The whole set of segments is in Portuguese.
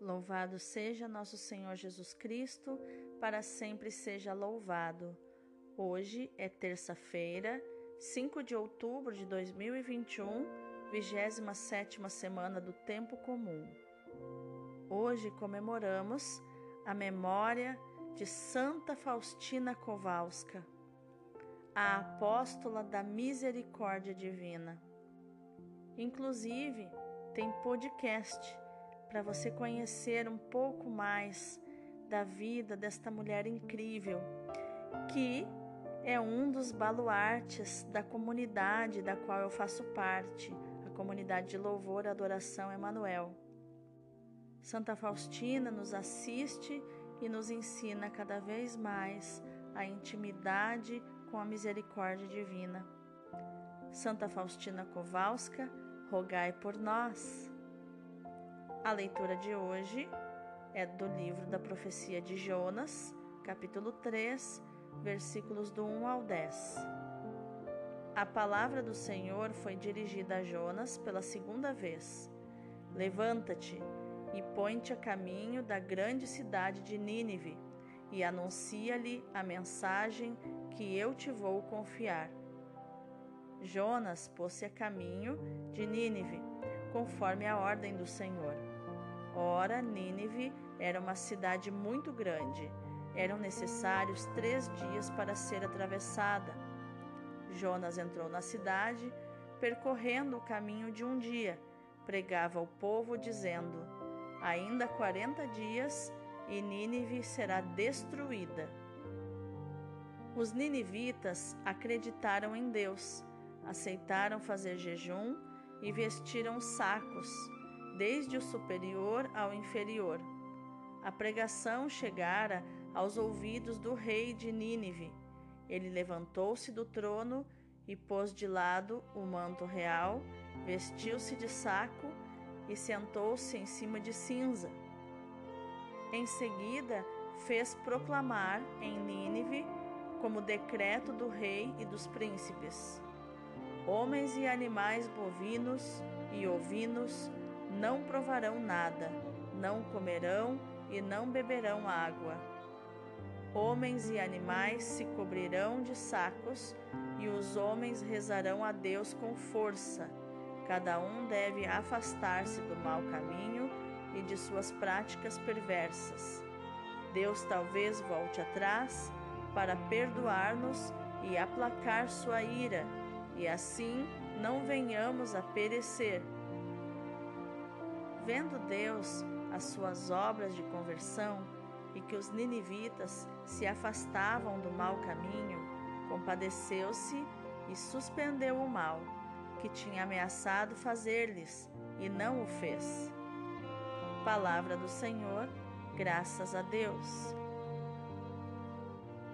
Louvado seja nosso Senhor Jesus Cristo, para sempre seja louvado. Hoje é terça-feira, 5 de outubro de 2021, 27 semana do Tempo Comum. Hoje comemoramos a memória de Santa Faustina Kowalska, a apóstola da misericórdia divina. Inclusive, tem podcast para você conhecer um pouco mais da vida desta mulher incrível, que é um dos baluartes da comunidade da qual eu faço parte, a comunidade de louvor e adoração Emanuel. Santa Faustina nos assiste e nos ensina cada vez mais a intimidade com a misericórdia divina. Santa Faustina Kowalska, rogai por nós. A leitura de hoje é do livro da profecia de Jonas, capítulo 3, versículos do 1 ao 10. A palavra do Senhor foi dirigida a Jonas pela segunda vez. Levanta-te e põe-te a caminho da grande cidade de Nínive e anuncia-lhe a mensagem que eu te vou confiar. Jonas pôs-se a caminho de Nínive, conforme a ordem do Senhor. Ora, Nínive era uma cidade muito grande. Eram necessários três dias para ser atravessada. Jonas entrou na cidade, percorrendo o caminho de um dia. Pregava ao povo, dizendo: Ainda quarenta dias e Nínive será destruída. Os ninivitas acreditaram em Deus, aceitaram fazer jejum e vestiram sacos desde o superior ao inferior. A pregação chegara aos ouvidos do rei de Nínive. Ele levantou-se do trono e pôs de lado o manto real, vestiu-se de saco e sentou-se em cima de cinza. Em seguida, fez proclamar em Nínive, como decreto do rei e dos príncipes: Homens e animais bovinos e ovinos, não provarão nada, não comerão e não beberão água. Homens e animais se cobrirão de sacos e os homens rezarão a Deus com força. Cada um deve afastar-se do mau caminho e de suas práticas perversas. Deus talvez volte atrás para perdoar-nos e aplacar sua ira, e assim não venhamos a perecer Vendo Deus as suas obras de conversão e que os ninivitas se afastavam do mau caminho, compadeceu-se e suspendeu o mal que tinha ameaçado fazer-lhes e não o fez. Palavra do Senhor, graças a Deus.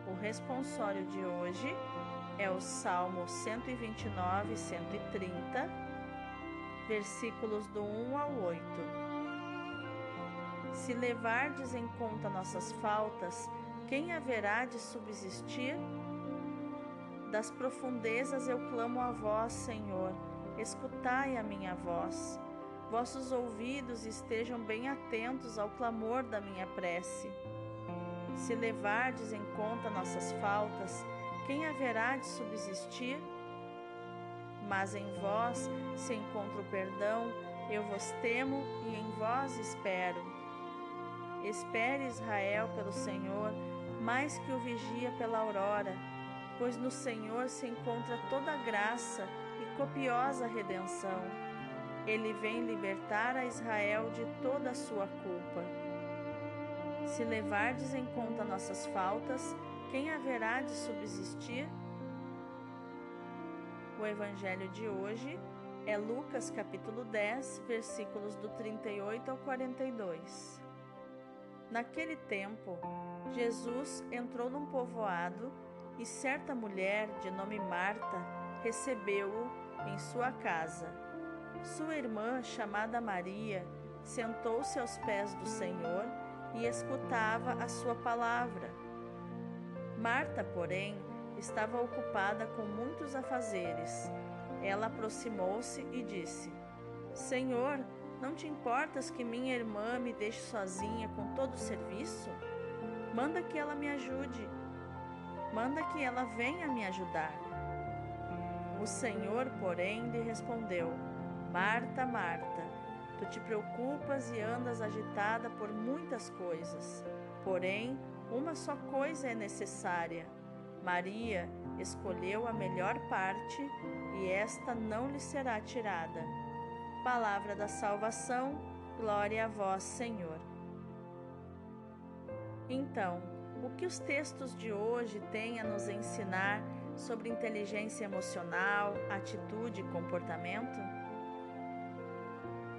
O responsório de hoje é o Salmo 129 e 130 versículos do 1 ao 8. Se levardes em conta nossas faltas, quem haverá de subsistir? Das profundezas eu clamo a vós, Senhor, escutai a minha voz. Vossos ouvidos estejam bem atentos ao clamor da minha prece. Se levardes em conta nossas faltas, quem haverá de subsistir? mas em vós se encontra o perdão, eu vos temo e em vós espero. Espere Israel pelo Senhor, mais que o vigia pela aurora, pois no Senhor se encontra toda graça e copiosa redenção. Ele vem libertar a Israel de toda a sua culpa. Se levardes em conta nossas faltas, quem haverá de subsistir? O evangelho de hoje é Lucas capítulo 10, versículos do 38 ao 42. Naquele tempo, Jesus entrou num povoado e certa mulher de nome Marta recebeu-o em sua casa. Sua irmã, chamada Maria, sentou-se aos pés do Senhor e escutava a sua palavra. Marta, porém, estava ocupada com muitos afazeres. Ela aproximou-se e disse: Senhor, Não te importas que minha irmã me deixe sozinha com todo o serviço? Manda que ela me ajude. Manda que ela venha me ajudar. O Senhor, porém, lhe respondeu: Marta, Marta, tu te preocupas e andas agitada por muitas coisas. Porém, uma só coisa é necessária. Maria escolheu a melhor parte e esta não lhe será tirada. Palavra da salvação, glória a vós, Senhor. Então, o que os textos de hoje têm a nos ensinar sobre inteligência emocional, atitude e comportamento?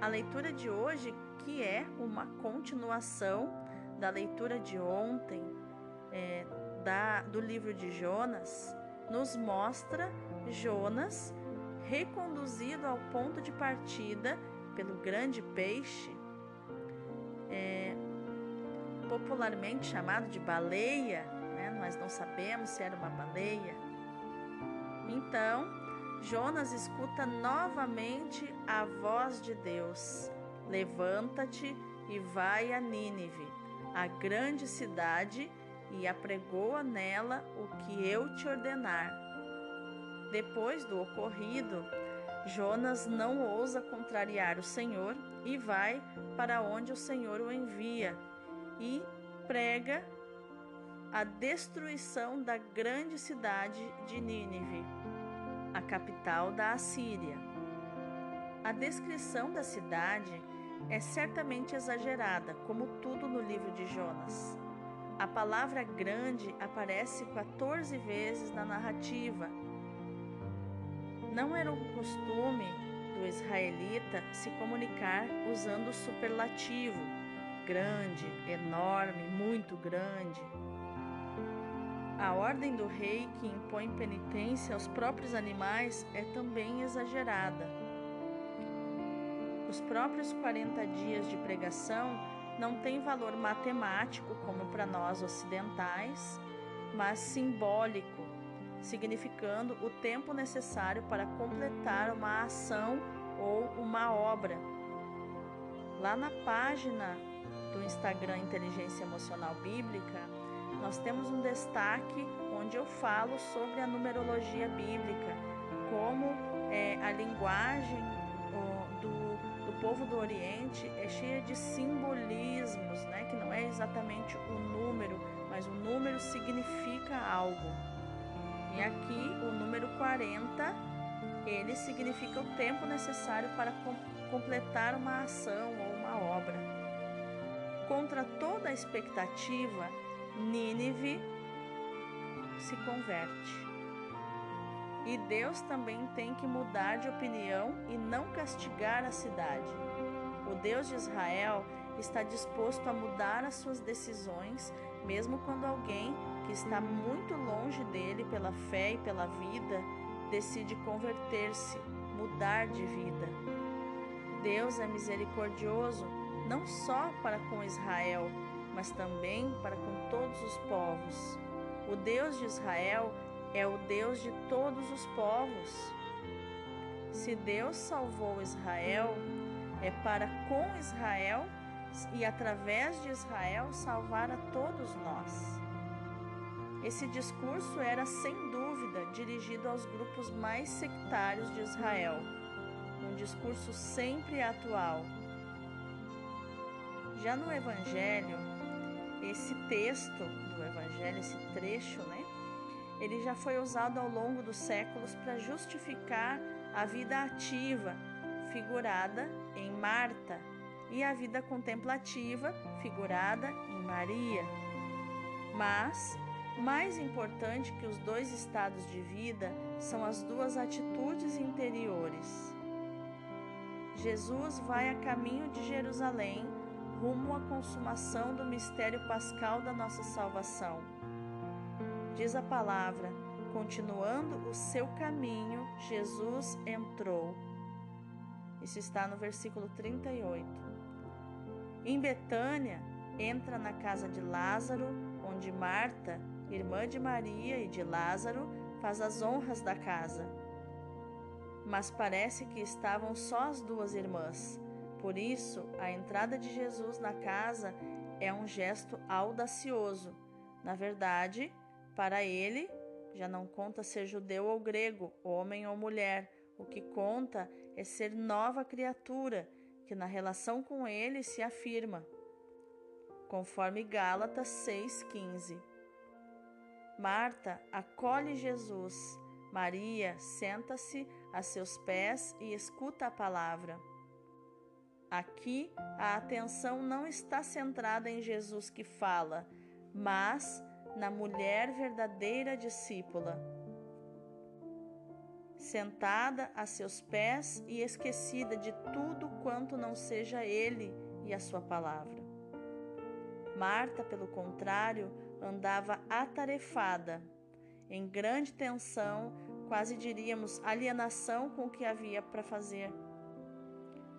A leitura de hoje, que é uma continuação da leitura de ontem, é, da, do livro de Jonas, nos mostra Jonas reconduzido ao ponto de partida pelo grande peixe, é, popularmente chamado de baleia, né? nós não sabemos se era uma baleia. Então, Jonas escuta novamente a voz de Deus: Levanta-te e vai a Nínive, a grande cidade, e apregoa nela o que eu te ordenar. Depois do ocorrido, Jonas não ousa contrariar o Senhor e vai para onde o Senhor o envia e prega a destruição da grande cidade de Nínive, a capital da Assíria. A descrição da cidade é certamente exagerada, como tudo no livro de Jonas. A palavra grande aparece 14 vezes na narrativa não era um costume do israelita se comunicar usando o superlativo grande, enorme, muito grande. A ordem do rei que impõe penitência aos próprios animais é também exagerada. Os próprios 40 dias de pregação não têm valor matemático como para nós ocidentais, mas simbólico significando o tempo necessário para completar uma ação ou uma obra. Lá na página do Instagram Inteligência Emocional Bíblica, nós temos um destaque onde eu falo sobre a numerologia bíblica, como é, a linguagem povo do Oriente é cheia de simbolismos, né? que não é exatamente o número, mas o número significa algo. E aqui o número 40, ele significa o tempo necessário para com completar uma ação ou uma obra. Contra toda a expectativa, Nínive se converte. E Deus também tem que mudar de opinião e não castigar a cidade. O Deus de Israel está disposto a mudar as suas decisões, mesmo quando alguém que está muito longe dele pela fé e pela vida, decide converter-se, mudar de vida. Deus é misericordioso não só para com Israel, mas também para com todos os povos. O Deus de Israel é o Deus de todos os povos. Se Deus salvou Israel, é para com Israel e através de Israel salvar a todos nós. Esse discurso era sem dúvida dirigido aos grupos mais sectários de Israel, um discurso sempre atual. Já no Evangelho, esse texto do Evangelho, esse trecho, né, ele já foi usado ao longo dos séculos para justificar a vida ativa, figurada em Marta, e a vida contemplativa, figurada em Maria. Mas mais importante que os dois estados de vida são as duas atitudes interiores. Jesus vai a caminho de Jerusalém, rumo à consumação do mistério pascal da nossa salvação. Diz a palavra: continuando o seu caminho, Jesus entrou. Isso está no versículo 38. Em Betânia, entra na casa de Lázaro, onde Marta irmã de Maria e de Lázaro, faz as honras da casa. Mas parece que estavam só as duas irmãs. Por isso, a entrada de Jesus na casa é um gesto audacioso. Na verdade, para ele, já não conta ser judeu ou grego, homem ou mulher. O que conta é ser nova criatura, que na relação com ele se afirma. Conforme Gálatas 6,15. Marta acolhe Jesus. Maria senta-se a seus pés e escuta a palavra. Aqui a atenção não está centrada em Jesus que fala, mas na mulher verdadeira discípula. Sentada a seus pés e esquecida de tudo quanto não seja Ele e a Sua palavra. Marta, pelo contrário, andava atarefada, em grande tensão, quase diríamos alienação com o que havia para fazer.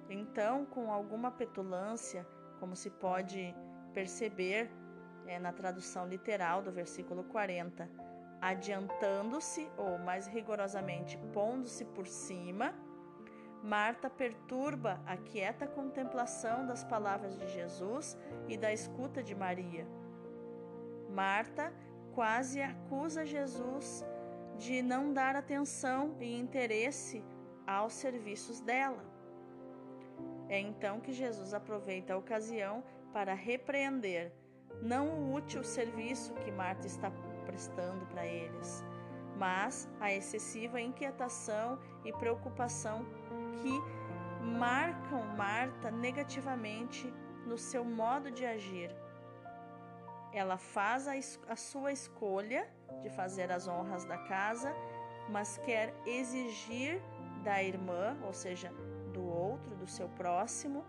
Então, com alguma petulância, como se pode perceber é, na tradução literal do versículo 40, adiantando-se, ou mais rigorosamente, pondo-se por cima, Marta perturba a quieta contemplação das palavras de Jesus e da escuta de Maria. Marta quase acusa Jesus de não dar atenção e interesse aos serviços dela. É então que Jesus aproveita a ocasião para repreender não o útil serviço que Marta está prestando para eles, mas a excessiva inquietação e preocupação que marcam Marta negativamente no seu modo de agir. Ela faz a, a sua escolha de fazer as honras da casa, mas quer exigir da irmã, ou seja, do outro, do seu próximo,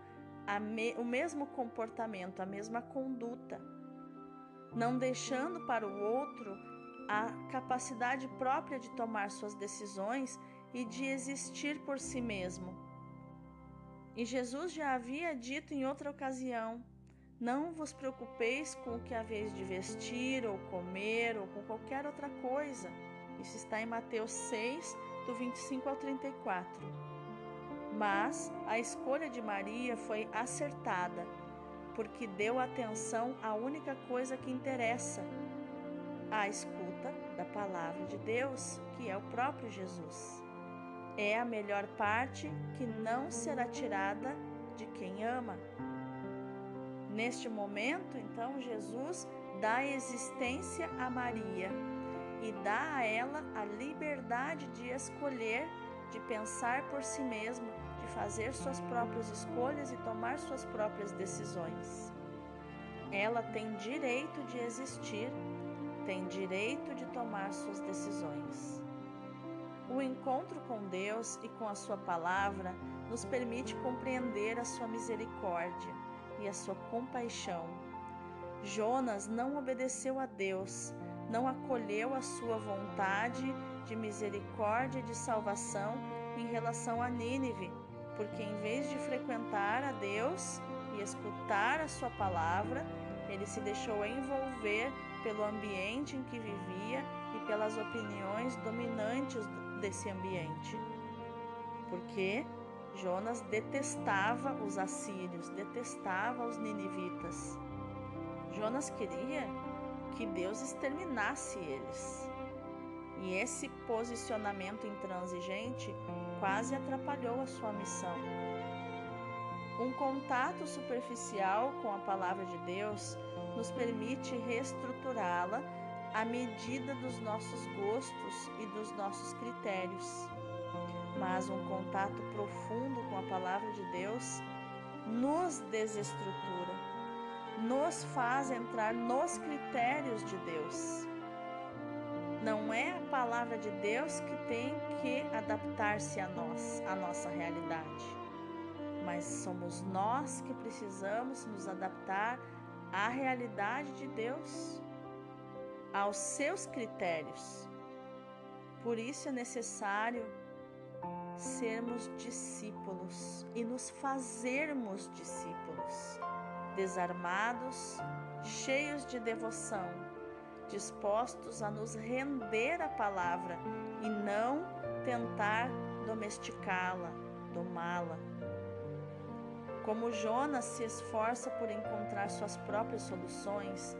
me, o mesmo comportamento, a mesma conduta, não deixando para o outro a capacidade própria de tomar suas decisões e de existir por si mesmo. E Jesus já havia dito em outra ocasião: Não vos preocupeis com o que haveis de vestir, ou comer, ou com qualquer outra coisa. Isso está em Mateus 6, do 25 ao 34. Mas a escolha de Maria foi acertada, porque deu atenção à única coisa que interessa, a escuta da palavra de Deus, que é o próprio Jesus. É a melhor parte que não será tirada de quem ama. Neste momento, então, Jesus dá existência a Maria e dá a ela a liberdade de escolher, de pensar por si mesma fazer suas próprias escolhas e tomar suas próprias decisões. Ela tem direito de existir, tem direito de tomar suas decisões. O encontro com Deus e com a Sua palavra nos permite compreender a Sua misericórdia e a Sua compaixão. Jonas não obedeceu a Deus, não acolheu a Sua vontade de misericórdia e de salvação em relação a Nínive, porque em vez de frequentar a Deus e escutar a Sua palavra, ele se deixou envolver pelo ambiente em que vivia e pelas opiniões dominantes desse ambiente. Porque Jonas detestava os assírios, detestava os ninivitas. Jonas queria que Deus exterminasse eles. E esse posicionamento intransigente quase atrapalhou a sua missão. Um contato superficial com a palavra de Deus nos permite reestruturá-la à medida dos nossos gostos e dos nossos critérios. Mas um contato profundo com a palavra de Deus nos desestrutura, nos faz entrar nos critérios de Deus. Não é a palavra de Deus que tem que adaptar-se a nós, a nossa realidade. Mas somos nós que precisamos nos adaptar à realidade de Deus, aos seus critérios. Por isso é necessário sermos discípulos e nos fazermos discípulos, desarmados, cheios de devoção dispostos a nos render à palavra e não tentar domesticá-la, domá-la. Como Jonas se esforça por encontrar suas próprias soluções,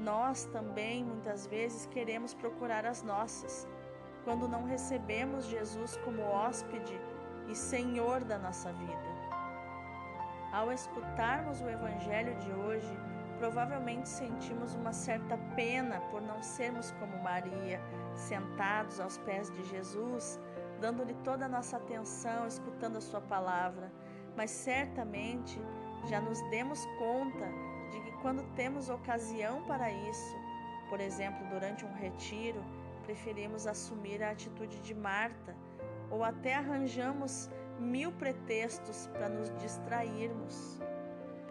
nós também muitas vezes queremos procurar as nossas, quando não recebemos Jesus como hóspede e Senhor da nossa vida. Ao escutarmos o Evangelho de hoje, provavelmente sentimos uma certa pena por não sermos como Maria, sentados aos pés de Jesus, dando-lhe toda a nossa atenção, escutando a Sua palavra mas certamente já nos demos conta de que quando temos ocasião para isso, por exemplo, durante um retiro, preferimos assumir a atitude de Marta ou até arranjamos mil pretextos para nos distrairmos.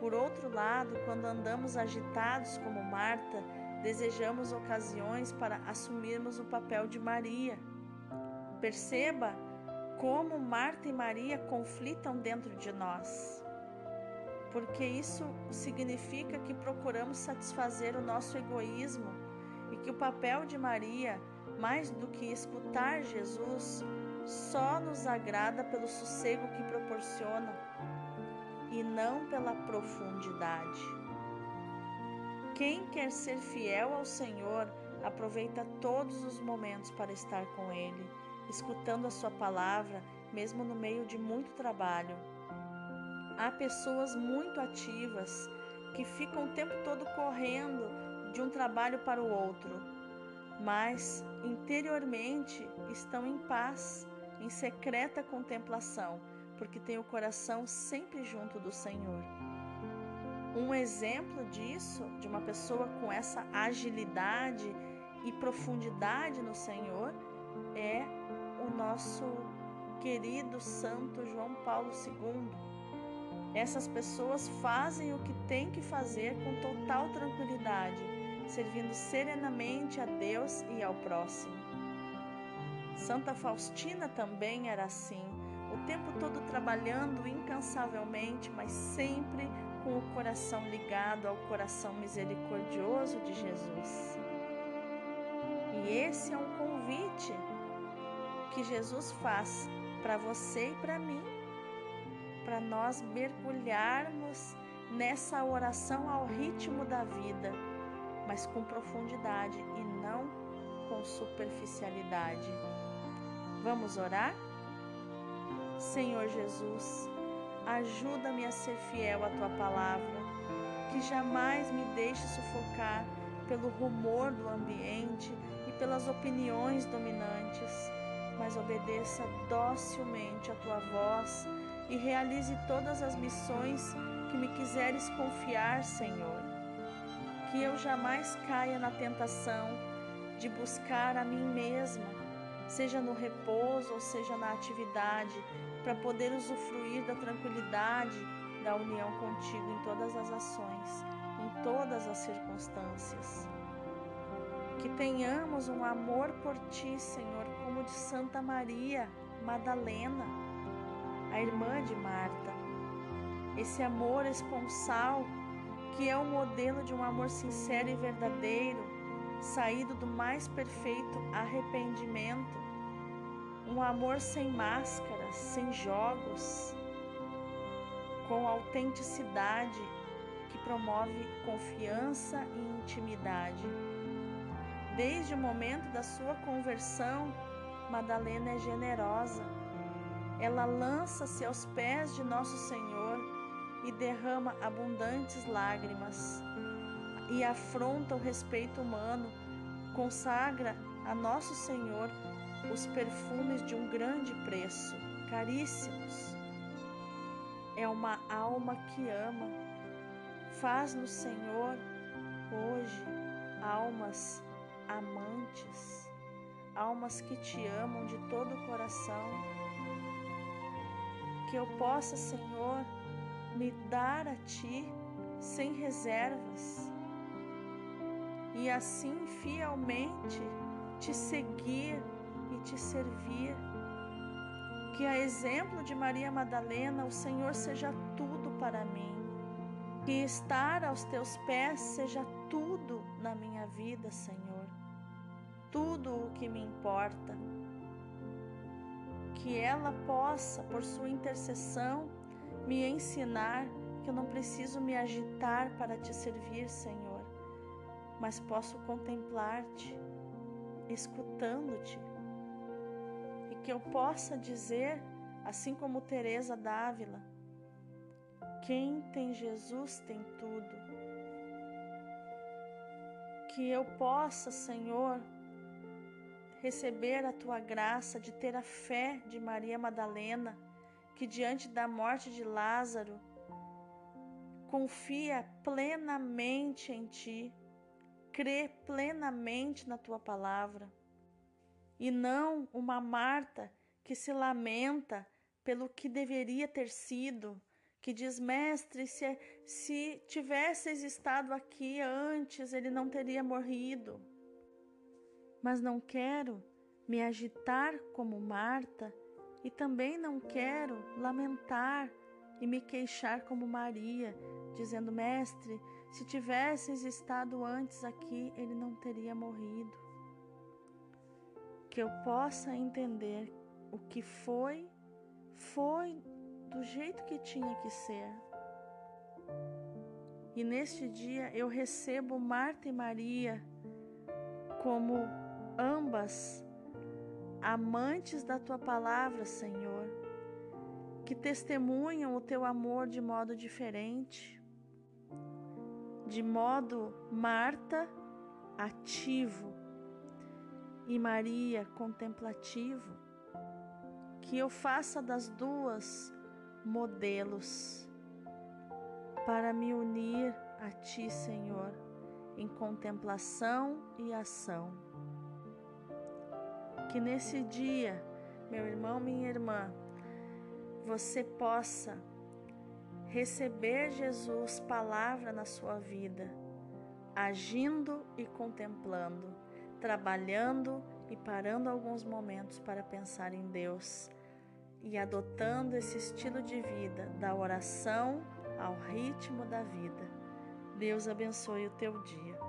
Por outro lado, quando andamos agitados como Marta, desejamos ocasiões para assumirmos o papel de Maria. Perceba como Marta e Maria conflitam dentro de nós. Porque isso significa que procuramos satisfazer o nosso egoísmo e que o papel de Maria, mais do que escutar Jesus, só nos agrada pelo sossego que proporciona e não pela profundidade. Quem quer ser fiel ao Senhor aproveita todos os momentos para estar com Ele escutando a Sua palavra, mesmo no meio de muito trabalho. Há pessoas muito ativas que ficam o tempo todo correndo de um trabalho para o outro, mas interiormente estão em paz, em secreta contemplação, porque têm o coração sempre junto do Senhor. Um exemplo disso, de uma pessoa com essa agilidade e profundidade no Senhor, é o nosso querido Santo João Paulo II. Essas pessoas fazem o que têm que fazer com total tranquilidade, servindo serenamente a Deus e ao próximo. Santa Faustina também era assim, o tempo todo trabalhando incansavelmente, mas sempre com o coração ligado ao coração misericordioso de Jesus. E esse é um convite que Jesus faz para você e para mim, para nós mergulharmos nessa oração ao ritmo da vida, mas com profundidade e não com superficialidade. Vamos orar? Senhor Jesus, ajuda-me a ser fiel à tua palavra, que jamais me deixe sufocar pelo rumor do ambiente e pelas opiniões dominantes mas obedeça docilmente a tua voz e realize todas as missões que me quiseres confiar, Senhor. Que eu jamais caia na tentação de buscar a mim mesma, seja no repouso ou seja na atividade, para poder usufruir da tranquilidade da união contigo em todas as ações, em todas as circunstâncias. Que tenhamos um amor por ti, Senhor, como de Santa Maria Madalena, a irmã de Marta. Esse amor esponsal, que é o modelo de um amor sincero e verdadeiro, saído do mais perfeito arrependimento. Um amor sem sem jogos, com autenticidade que promove confiança e intimidade. Desde o momento da sua conversão, Madalena é generosa. Ela lança-se aos pés de nosso Senhor e derrama abundantes lágrimas e afronta o respeito humano, consagra a nosso Senhor os perfumes de um grande preço, caríssimos. É uma alma que ama. Faz no Senhor hoje almas amantes, almas que te amam de todo o coração. Que eu possa, Senhor, me dar a Ti sem reservas e assim fielmente te seguir e te servir. Que a exemplo de Maria Madalena, o Senhor seja tudo para mim. Que estar aos teus pés seja tudo na minha vida, Senhor tudo o que me importa. Que ela possa, por sua intercessão me ensinar que eu não preciso me agitar para te servir, Senhor, mas posso contemplar-te, escutando-te. Que eu possa dizer, assim como Teresa d'Ávila, quem tem Jesus tem tudo. Que eu possa, Senhor, receber a tua graça de ter a fé de Maria Madalena, que diante da morte de Lázaro confia plenamente em ti, crê plenamente na tua palavra, e não uma Marta que se lamenta pelo que deveria ter sido, que diz: Mestre, se, se tivesses estado aqui antes, ele não teria morrido mas não quero me agitar como Marta e também não quero lamentar e me queixar como Maria, dizendo: Mestre, se tivesses estado antes aqui, ele não teria morrido. Que eu possa entender o que foi, foi do jeito que tinha que ser. E neste dia eu recebo Marta e Maria como ambas amantes da tua palavra, Senhor, que testemunham o teu amor de modo diferente, de modo Marta ativo e Maria contemplativo, que eu faça das duas modelos para me unir a ti, Senhor, em contemplação e ação. Que nesse dia, meu irmão, minha irmã, você possa receber Jesus palavra na sua vida, agindo e contemplando, trabalhando e parando alguns momentos para pensar em Deus e adotando esse estilo de vida da oração ao ritmo da vida. Deus abençoe o teu dia.